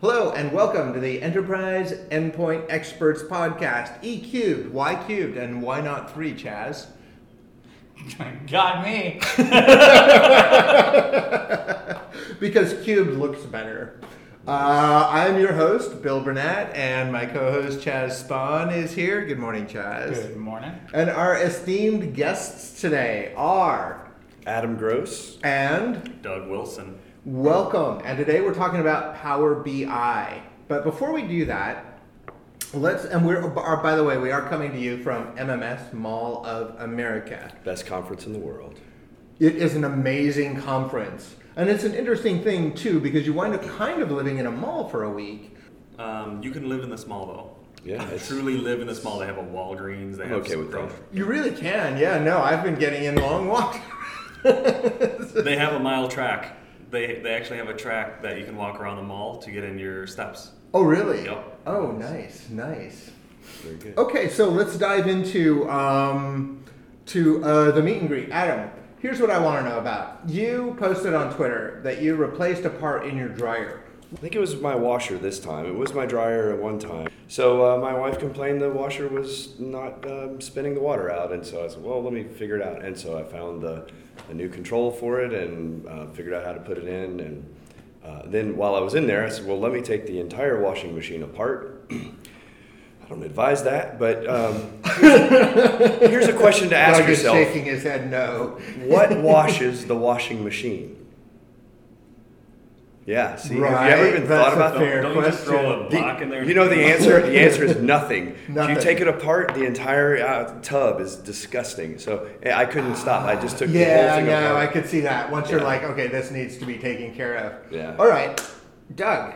Hello and welcome to the Enterprise Endpoint Experts Podcast. E cubed, Y cubed, and why not three, Chaz? Got me. because cubed looks better. Uh, I'm your host, Bill Burnett, and my co-host Chaz Spahn is here. Good morning, Chaz. Good morning. And our esteemed guests today are Adam Gross. and Doug Wilson. Welcome. And today we're talking about Power BI. But before we do that, let's and we're are, by the way, we are coming to you from MMS Mall of America. Best conference in the world. It is an amazing conference. And it's an interesting thing too because you wind up kind of living in a mall for a week. Um, you can live in this mall though. Yeah, it's- truly live in this mall. They have a Walgreens. They I'm have okay with that. You really can. Yeah, no, I've been getting in long walks. They have a mile track. They they actually have a track that you can walk around the mall to get in your steps. Oh, really? Yep. Oh, nice, nice. Very good. Okay, so let's dive into um, to uh, the meet and greet. Adam, here's what I want to know about. You posted on Twitter that you replaced a part in your dryer. I think it was my washer this time. It was my dryer at one time. So uh, my wife complained the washer was not um, spinning the water out, and so I said, "Well, let me figure it out." And so I found the, a new control for it and uh, figured out how to put it in. And uh, then while I was in there, I said, "Well, let me take the entire washing machine apart." I don't advise that, but um, here's a question to ask is yourself: shaking his head no. What washes the washing machine? Yeah, see, have you ever even that's thought about that? fair Don't you just throw a question. block in there? You know the answer. The answer is nothing. If you take it apart, the entire uh, tub is disgusting. So eh, I couldn't stop. I just took the whole Yeah, thing no, apart. I could see that. Once you're like, okay, this needs to be taken care of. Yeah. All right, Doug,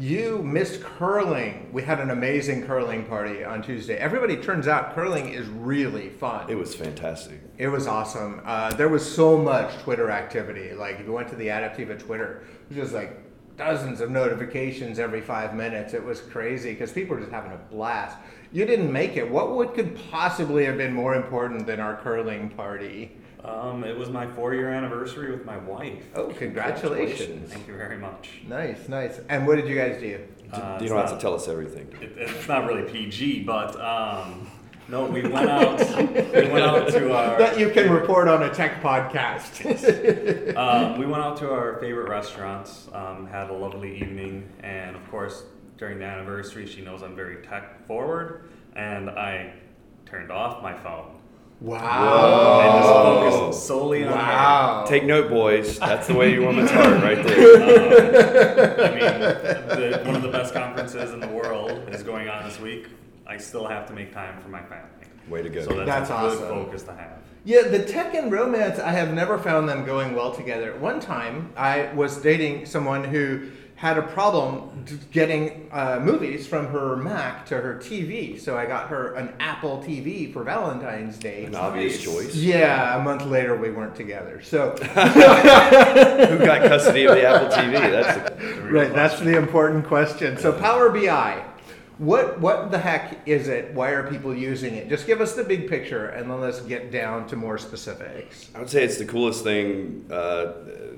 you missed curling. We had an amazing curling party on Tuesday. Everybody turns out curling is really fun. It was fantastic. It was awesome. Uh, there was so much Twitter activity. Like if you went to the Adaptiva Twitter, it was just like dozens of notifications every five minutes. It was crazy because people were just having a blast. You didn't make it. What would could possibly have been more important than our curling party? Um, it was my four-year anniversary with my wife. Oh, congratulations! Thank you very much. Nice, nice. And what did you guys do? Uh, you it's don't have to tell us everything. It, it's not really PG, but um, no, we went out. we went out to our. That you can report on a tech podcast. um, we went out to our favorite restaurants, um, had a lovely evening, and of course, during the anniversary, she knows I'm very tech forward, and I turned off my phone. Wow. I just focused solely on Wow. Take note, boys. That's the way you woman's heart, right there. her. I mean, the, one of the best conferences in the world is going on this week. I still have to make time for my family. Way to go. So that's, That's a awesome. good focus to have. Yeah, the tech and romance, I have never found them going well together. One time, I was dating someone who had a problem getting uh, movies from her Mac to her TV. So I got her an Apple TV for Valentine's Day. An obvious Nice. choice. Yeah, a month later we weren't together. So, Who got custody of the Apple TV? That's the, The real right, that's the important question. So Power BI, what what the heck is it? Why are people using it? Just give us the big picture, and then let's get down to more specifics. I would say it's the coolest thing uh,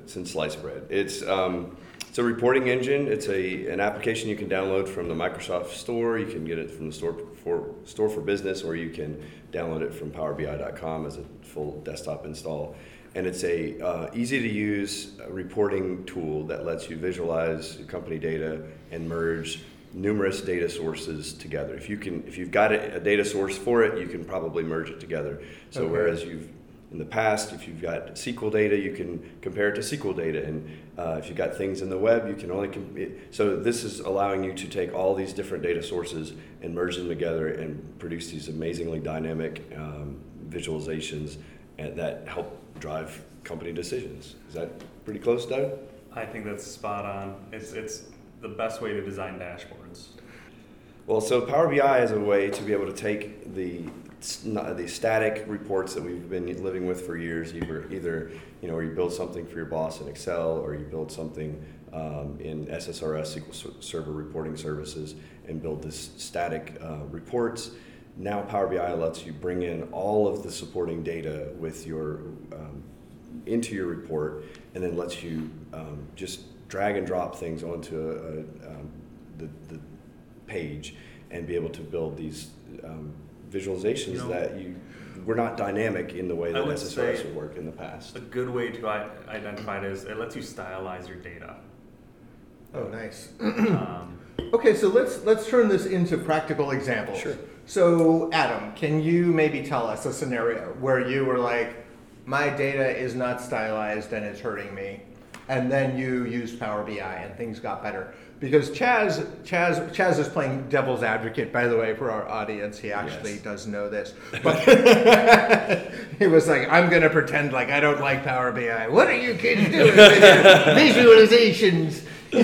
since sliced bread. It's um, it's a reporting engine. It's a an application you can download from the Microsoft Store. You can get it from the store for store for business, or you can download it from PowerBI.com as a full desktop install. And it's a uh, easy to use reporting tool that lets you visualize company data and merge numerous data sources together. If you can, if you've got a, a data source for it, you can probably merge it together. So Okay. whereas you've in the past, if you've got SQL data, you can compare it to SQL data, and uh, if you've got things in the web, you can only. Com- it, so this is allowing you to take all these different data sources and merge them together and produce these amazingly dynamic um, visualizations and that help drive company decisions. Is that pretty close, Doug? I think that's spot on. It's it's the best way to design dashboards. Well, so Power BI is a way to be able to take the the static reports that we've been living with for years. Either either you know, or you build something for your boss in Excel, or you build something um, in SSRS SQL Server reporting services, and build this static uh, reports. Now Power BI lets you bring in all of the supporting data with your um, into your report, and then lets you um, just drag and drop things onto a, a um, page and be able to build these um, visualizations You know, that you were not dynamic in the way that would SSRS say- would work in the past. A good way to identify it is it lets you stylize your data. Oh, nice. Um, Okay, so let's let's turn this into practical examples. Sure. So, Adam, can you maybe tell us a scenario where you were like, my data is not stylized and it's hurting me, and then you used Power BI and things got better? Because Chaz, Chaz, Chaz is playing devil's advocate, by the way, for our audience. He actually Yes. does know this, but he was like, "I'm going to pretend like I don't like Power BI. What are you kids doing with visualizations?" You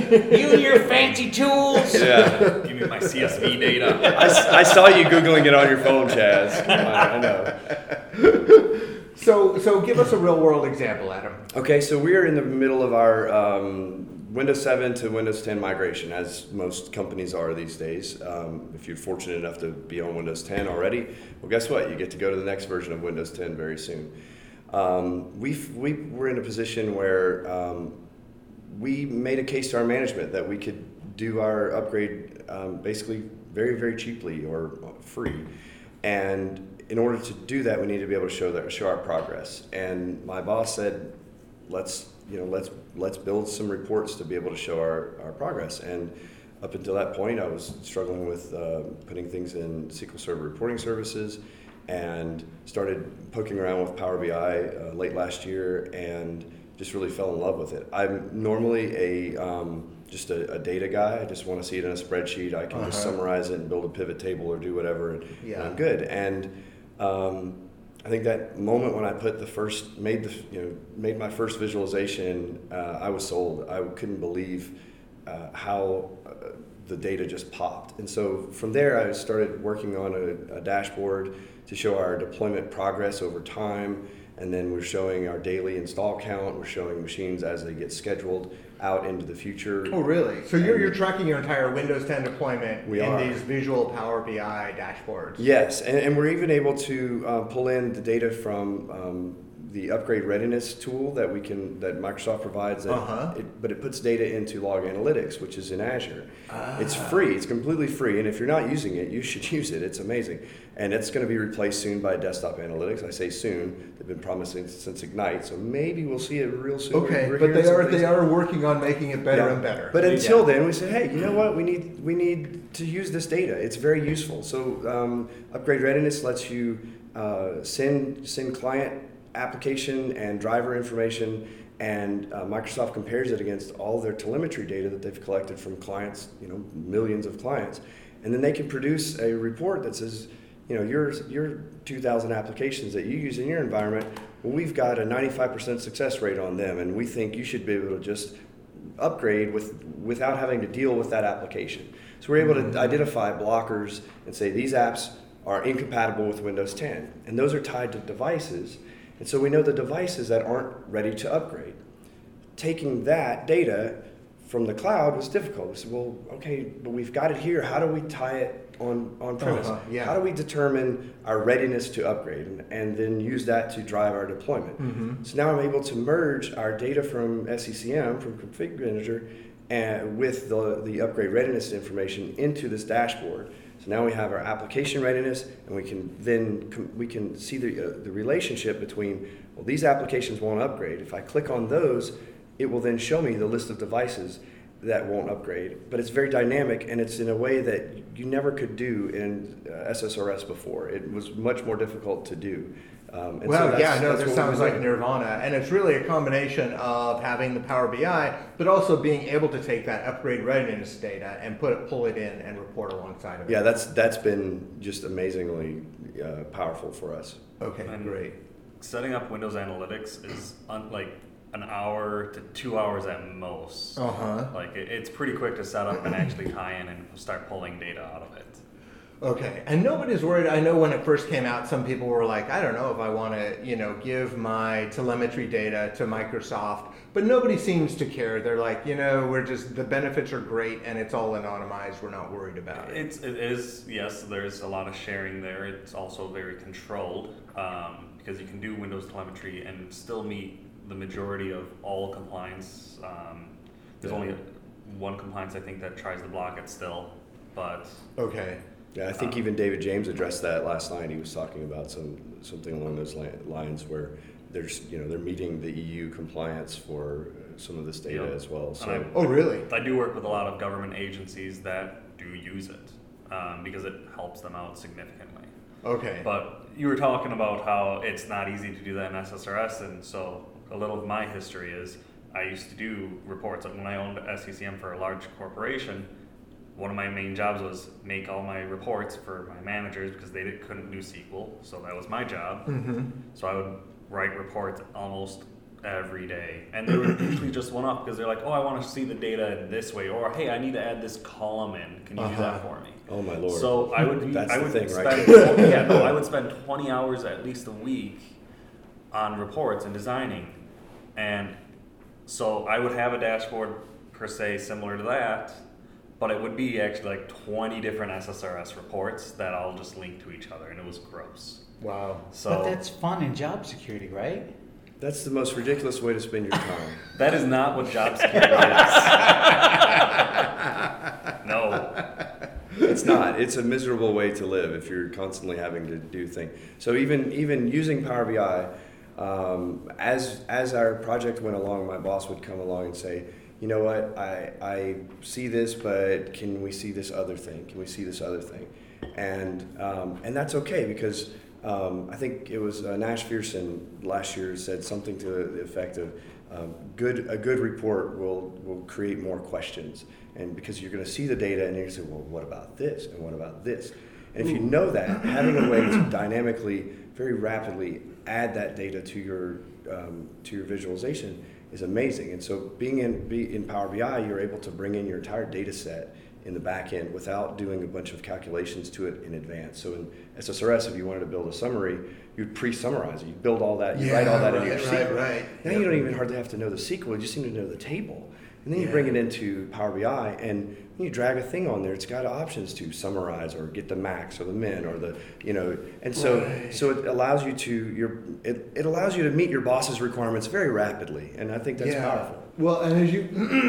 and your fancy tools. Yeah. give me my CSV data. I saw you Googling it on your phone, Chaz. Come on, I know. So, so give us a real world example, Adam. Okay, so we are in the middle of our um, Windows 7 to Windows 10 migration, as most companies are these days. Um, if you're fortunate enough to be on Windows 10 already, well, guess what? You get to go to the next version of Windows 10 very soon. Um, we've, we were in a position where um, we made a case to our management that we could do our upgrade um, basically very, very cheaply or free. And in order to do that, we need to be able to show that show our progress. And my boss said, "Let's you know let's let's build some reports to be able to show our, our progress." And up until that point, I was struggling with uh, putting things in SQL Server reporting services, and started poking around with Power BI uh, late last year, and just really fell in love with it. I'm normally a um, just a, a data guy. I just want to see it in a spreadsheet. I can just Uh-huh. summarize it and build a pivot table or do whatever, and, and I'm good. And um, I think that moment when I put the first made the you know made my first visualization, uh, I was sold. I couldn't believe uh, how uh, the data just popped. And so from there, I started working on a, a dashboard to show our deployment progress over time. And then we're showing our daily install count. We're showing machines as they get scheduled out into the future. Oh, really? So you're, you're tracking your entire Windows 10 deployment We in are. these visual Power BI dashboards. Yes, and, and we're even able to uh, pull in the data from um, the upgrade readiness tool that we can that Microsoft provides. That Uh-huh. it, but it puts data into Log Analytics, which is in Azure. It's free. It's completely free, and if you're not using it, you should use it. It's amazing, and it's going to be replaced soon by Desktop Analytics. I say soon. They've been promising since Ignite, so maybe we'll see it real soon. Okay, We're but they are they are working on making it better Yeah. and better. But until Yeah. then, we said, hey, you know what? We need we need to use this data. It's very useful. So um, upgrade readiness lets you uh, send send client application and driver information, and uh, Microsoft compares it against all their telemetry data that they've collected from clients, you know, millions of clients, and then they can produce a report that says, you know, your your 2,000 applications that you use in your environment. Well, we've got a 95% success rate on them, and we think you should be able to just upgrade with without having to deal with that application. So we're able to identify blockers and say these apps are incompatible with Windows 10, and those are tied to devices. And so we know the devices that aren't ready to upgrade. Taking that data from the cloud was difficult. We said, well, okay, but we've got it here. How do we tie it on on premise? Uh-huh, yeah. How do we determine our readiness to upgrade and, and then use that to drive our deployment? Mm-hmm. So now I'm able to merge our data from SCCM, from Config Manager, and with the, the upgrade readiness information into this dashboard. So now we have our application readiness, and we can then we can see the, uh, the relationship between well these applications won't upgrade. If I click on those, it will then show me the list of devices that won't upgrade. But it's very dynamic, and it's in a way that you never could do in uh, SSRS before. It was much more difficult to do. Um, and so Well, that's- yeah, no, that's this sounds like. Nirvana, and it's really a combination of having the Power BI, but also being able to take that upgrade readiness data and put it, pull it in, and report alongside of it. Yeah, that's that's been just amazingly uh, powerful for us. Okay, And- great. Setting up Windows Analytics is un- like an hour to two hours at most. Uh huh. Like it, it's pretty quick to set up and actually tie in and start pulling data out of it. Okay, and nobody's worried. I know when it first came out, some people were like, I don't know if I want to, you know, give my telemetry data to Microsoft, but nobody seems to care. They're like, you know, we're just, the benefits are great and it's all anonymized. We're not worried about it. It's it is yes. There's a lot of sharing there. It's also very controlled um, because you can do Windows telemetry and still meet the majority of all compliance. Um, there's Yeah. only one compliance I think that tries to block it still, but Okay. Yeah, I think even David James addressed that last night. He was talking about some something along those li- lines where there's you know they're meeting the EU compliance for some of this data Yep. as well. So And Oh, really? I do work with a lot of government agencies that do use it um, because it helps them out significantly. Okay. But you were talking about how it's not easy to do that in SSRS, and so a little of my history is I used to do reports. Of when I owned SCCM for a large corporation, one of my main jobs was make all my reports for my managers because they did, couldn't do SQL, so that was my job. Mm-hmm. So I would write reports almost every day, and they were usually just one off because they're like, "Oh, I want to see the data in this way," or "Hey, I need to add this column in. Can you do that Uh-huh. for me?" oh my lord. So I would That's I the would thing, right? spend yeah no I would spend twenty hours at least a week on reports and designing, and so I would have a dashboard per se similar to that, but it would be actually like twenty different SSRS reports that all just link to each other, and it was gross. Wow. So But that's fun in job security, right? That's the most ridiculous way to spend your time. that is not what job security is. no. it's not. It's a miserable way to live if you're constantly having to do things. So even even using Power BI, um, as as our project went along, my boss would come along and say, you know what, I I see this, but can we see this other thing? Can we see this other thing? And um, and that's okay because. Um, I think it was uh, Nash Pherson last year said something to the effect of um, good a good report will will create more questions and because you're going to see the data and you're going to say well what about this and what about this and if you know that having a way to dynamically very rapidly add that data to your um, to your visualization is amazing and so being in be in Power BI you're able to bring in your entire data set in the back end without doing a bunch of calculations to it in advance. So in SSRS, if you wanted to build a summary, you'd pre-summarize it. You'd build all that, you write all that in your right, SQL. right, right. Now you don't even hardly have to know the SQL, you just need to know the table. And then you bring it into Power BI and when you drag a thing on there. It's got options to summarize or get the max or the min or the, you know, and so Right. so it allows you to your it, it allows you to meet your boss's requirements very rapidly. And I think that's powerful. Well, and as you,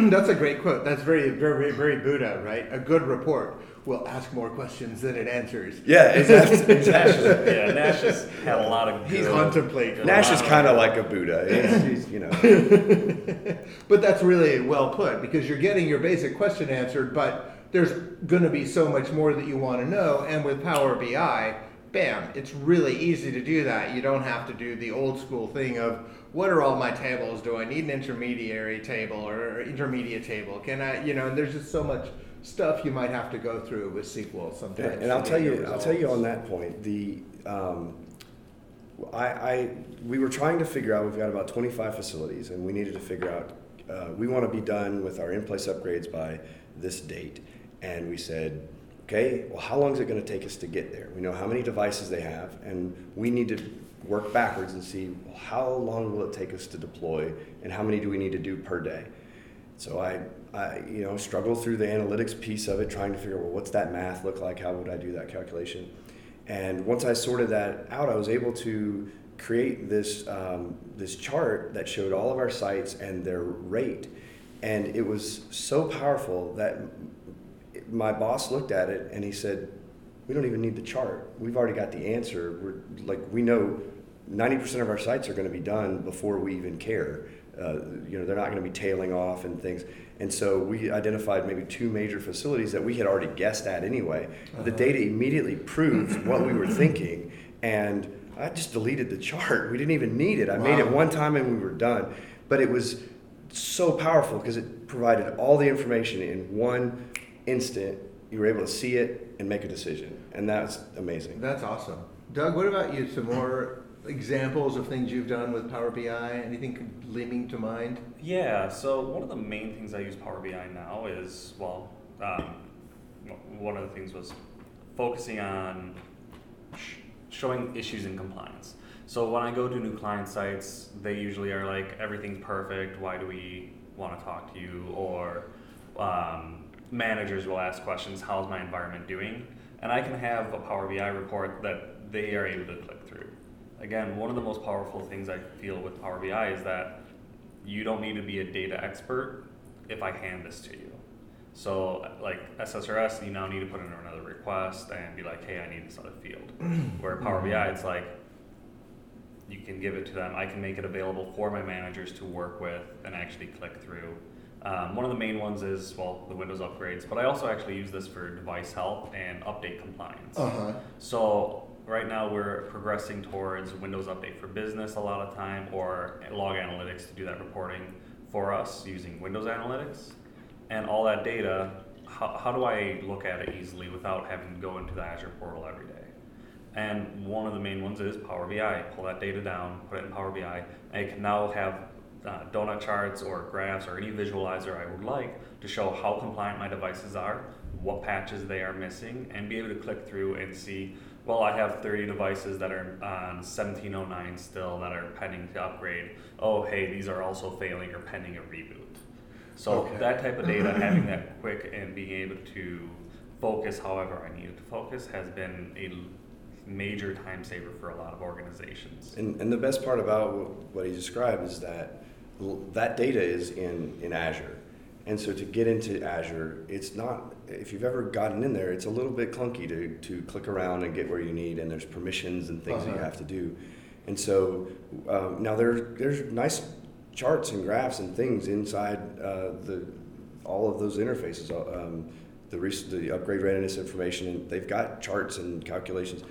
that's a great quote. That's very, very, very Buddha, right? A good report will ask more questions than it answers. Yeah, exactly. exactly. Yeah, Nash has had a lot of. He's good- contemplating. good Nash is kind of like a Buddha. He's, he's, you know. But that's really well put because you're getting your basic question answered, but there's going to be so much more that you want to know. And with Power BI, bam, it's really easy to do that. You don't have to do the old school thing of what are all my tables? Do I need an intermediary table or intermediate table? Can I, you know, and there's just so much stuff you might have to go through with SQL sometimes. And I'll tell you, I'll tell you on that point. The um, I, I we were trying to figure out. We've got about 25 facilities, and we needed to figure out. Uh, we want to be done with our in-place upgrades by this date, and we said, okay, well, how long is it going to take us to get there? We know how many devices they have, and we need to work backwards and see well, how long will it take us to deploy, and how many do we need to do per day. So I, I, you know, struggled through the analytics piece of it, trying to figure, well, what's that math look like? How would I do that calculation? And once I sorted that out, I was able to create this um, this chart that showed all of our sites and their rate, and it was so powerful that my boss looked at it and he said, "We don't even need the chart. We've already got the answer. We're like we know." 90% of our sites are going to be done before we even care. Uh, you know, they're not going to be tailing off and things. And so we identified maybe two major facilities that we had already guessed at anyway. The uh-huh. data immediately proved what we were thinking, and I just deleted the chart. We didn't even need it. I made it one time and we were done. But it was so powerful because it provided all the information in one instant. You were able to see it and make a decision, and that's amazing. That's awesome. Doug, what about you? Some more examples of things you've done with Power BI? Anything leaping to mind? Yeah, so one of the main things I use Power BI now is, well, um, one of the things was focusing on sh- showing issues in compliance. So when I go to new client sites, they usually are like, everything's perfect, why do we want to talk to you? Or um, managers will ask questions, how's my environment doing? And I can have a Power BI report that they are able to click. Again, one of the most powerful things I feel with Power BI is that you don't need to be a data expert if I hand this to you. So, like SSRS, you now need to put in another request and be like, hey, I need this other field. Where Power BI, it's like, you can give it to them. I can make it available for my managers to work with and actually click through. Um, one of the main ones is, well, the Windows upgrades, but I also actually use this for device health and update compliance. Uh-huh. So right now we're progressing towards Windows Update for Business a lot of time, or Log Analytics to do that reporting for us using Windows Analytics. And all that data, how, how do I look at it easily without having to go into the Azure portal every day? And one of the main ones is Power BI. Pull that data down, put it in Power BI, and I can now have uh, donut charts or graphs or any visualizer I would like to show how compliant my devices are, what patches they are missing, and be able to click through and see. Well, I have 30 devices that are on 1709 still that are pending to upgrade. Oh, hey, these are also failing or pending a reboot. So Okay. that type of data, having that quick and being able to focus however I needed to focus, has been a major time saver for a lot of organizations. And, and the best part about what he described is that that data is in, in Azure. And so to get into Azure, it's not, if you've ever gotten in there, it's a little bit clunky to, to click around and get where you need, and there's permissions and things that you Uh-huh. have to do. And so um, now there, there's nice charts and graphs and things inside uh, the, all of those interfaces. uh, Um, the, rec- the upgrade readiness information, and they've got charts and calculations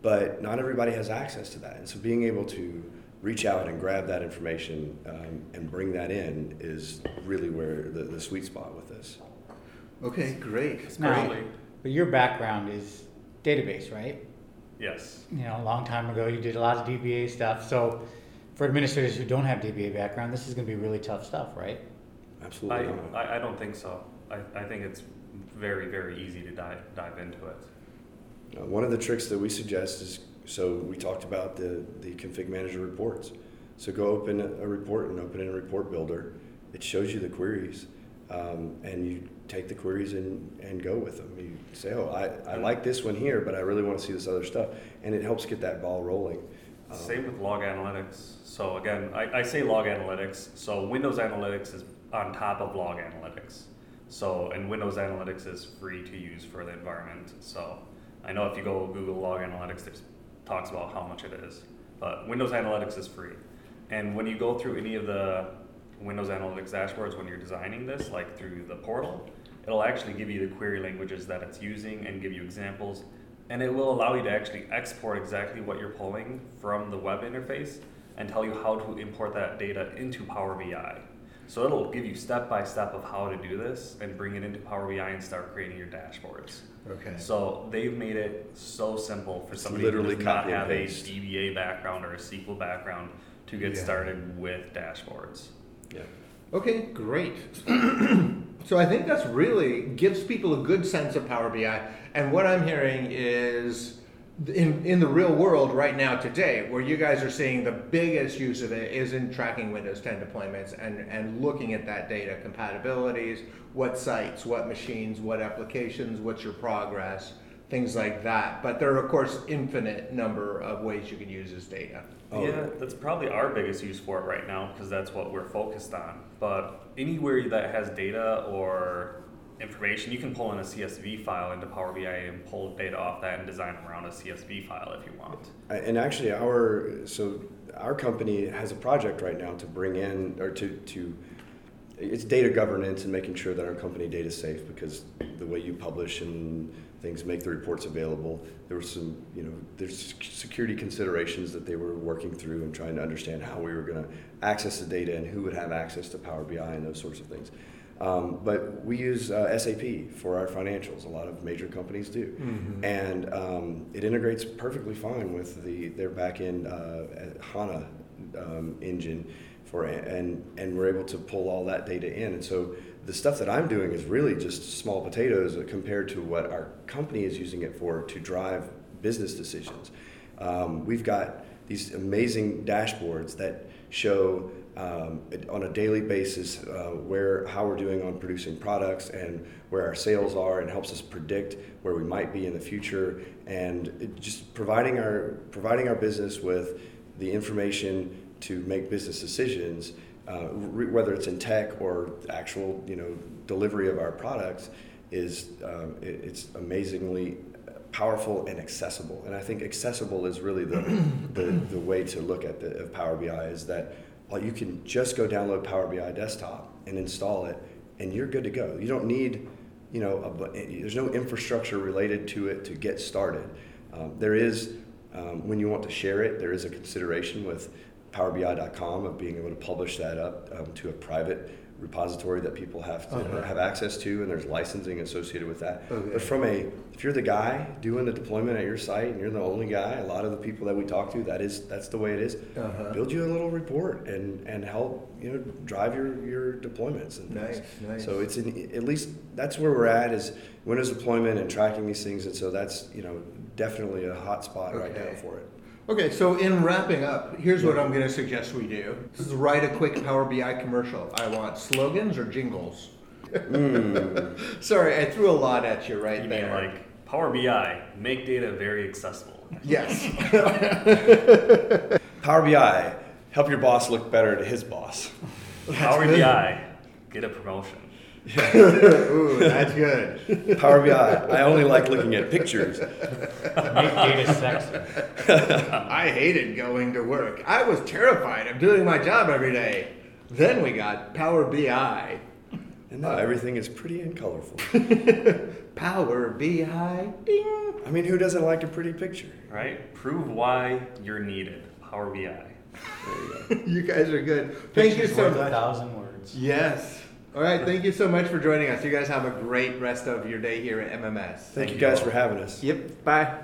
but not everybody has access to that. And so being able to reach out and grab that information um, and bring that in is really where the, the sweet spot with this. Okay, great. Now, great. but your background is database, right? Yes. You know, a long time ago, you did a lot of DBA stuff. So, for administrators who don't have DBA background, this is going to be really tough stuff, right? Absolutely. I. I, I don't think so. I, I think it's very, very easy to dive, dive into it. Uh, one of the tricks that we suggest is so we talked about the, the config manager reports. So go open a report and open in a report builder. It shows you the queries, um, and you take the queries and, and go with them. You say, oh, I, I like this one here, but I really want to see this other stuff, and it helps get that ball rolling. Um, Same with log analytics. So again, I, I say log analytics. So Windows Analytics is on top of log analytics. So and Windows Analytics is free to use for the environment. So I know if you go Google Log Analytics, it talks about how much it is. But Windows Analytics is free. And when you go through any of the Windows Analytics dashboards when you're designing this, like through the portal, it'll actually give you the query languages that it's using and give you examples. And it will allow you to actually export exactly what you're pulling from the web interface and tell you how to import that data into Power BI. So it'll give you step by step of how to do this and bring it into Power BI and start creating your dashboards. Okay. So they've made it so simple for It's somebody literally who does not copy and have a. DBA background or a SQL background to get Yeah. started with dashboards. Yeah. Okay, great. so I think that's really gives people a good sense of Power BI. And what I'm hearing is in, in the real world right now today, where you guys are seeing the biggest use of it is in tracking Windows 10 deployments and, and looking at that data, compatibilities, what sites, what machines, what applications, what's your progress, things like that. But there are of course infinite number of ways you can use this data. Oh. Yeah, that's probably our biggest use for it right now because that's what we're focused on. But anywhere that has data or information, you can pull in a CSV file into Power BI and pull data off that and design around a CSV file if you want. And actually, our so our company has a project right now to bring in or to to it's data governance and making sure that our company data is safe because the way you publish and things make the reports available there were some you know there's security considerations that they were working through and trying to understand how we were going to access the data and who would have access to Power BI and those sorts of things um, but we use uh, SAP for our financials. A lot of major companies do. And um, it integrates perfectly fine with the their back-end uh, HANA um, engine for and and we're able to pull all that data in. And so the stuff that i'm doing is really just small potatoes compared to what our company is using it for to drive business decisions. Um, we've got these amazing dashboards that show um, on a daily basis uh, where how we're doing on producing products and where our sales are and helps us predict where we might be in the future and just providing our providing our business with the information to make business decisions uh, re- whether it's in tech or actual, you know, delivery of our products, is um, it, it's amazingly powerful and accessible. And I think accessible is really the, the, the way to look at the of Power BI is that you can just go download Power BI desktop and install it, and you're good to go. You don't need, you know, a, there's no infrastructure related to it to get started. Um, there is, um, when you want to share it, there is a consideration with PowerBI.com of being able to publish that up um, to a private repository that people have to Uh-huh. have access to, and there's licensing associated with that. Okay. But from a, if you're the guy doing the deployment at your site and you're the only guy, a lot of the people that we talk to, that is that's the way it is. Uh-huh. Build you a little report and and help you know drive your your deployments and things. Nice, nice. So it's in, at least that's where we're at is Windows deployment and tracking these things, and so that's you know definitely a hot spot right now for it. Okay, so in wrapping up, here's what I'm going to suggest we do. This is write a quick Power BI commercial. I want slogans or jingles. Hmm. Sorry, I threw a lot at you right You there. mean like Power BI, make data very accessible. yes. Power BI, help your boss look better to his boss. Power BI, get a promotion. Ooh, that's good. Power BI, I only like looking at pictures. Make data sexy. I hated going to work. I was terrified of doing my job every day. Then we got Power BI. And now everything is pretty and colorful. Power BI. Ding. I mean, who doesn't like a pretty picture? Right? Prove why you're needed. Power BI. There you go. You guys are good. Thank you Pictures so worth a thousand words. Yes. All right. Thank you so much for joining us. You guys have a great rest of your day here at MMS. Thank, Thank you guys all. for having us. Yep. Bye.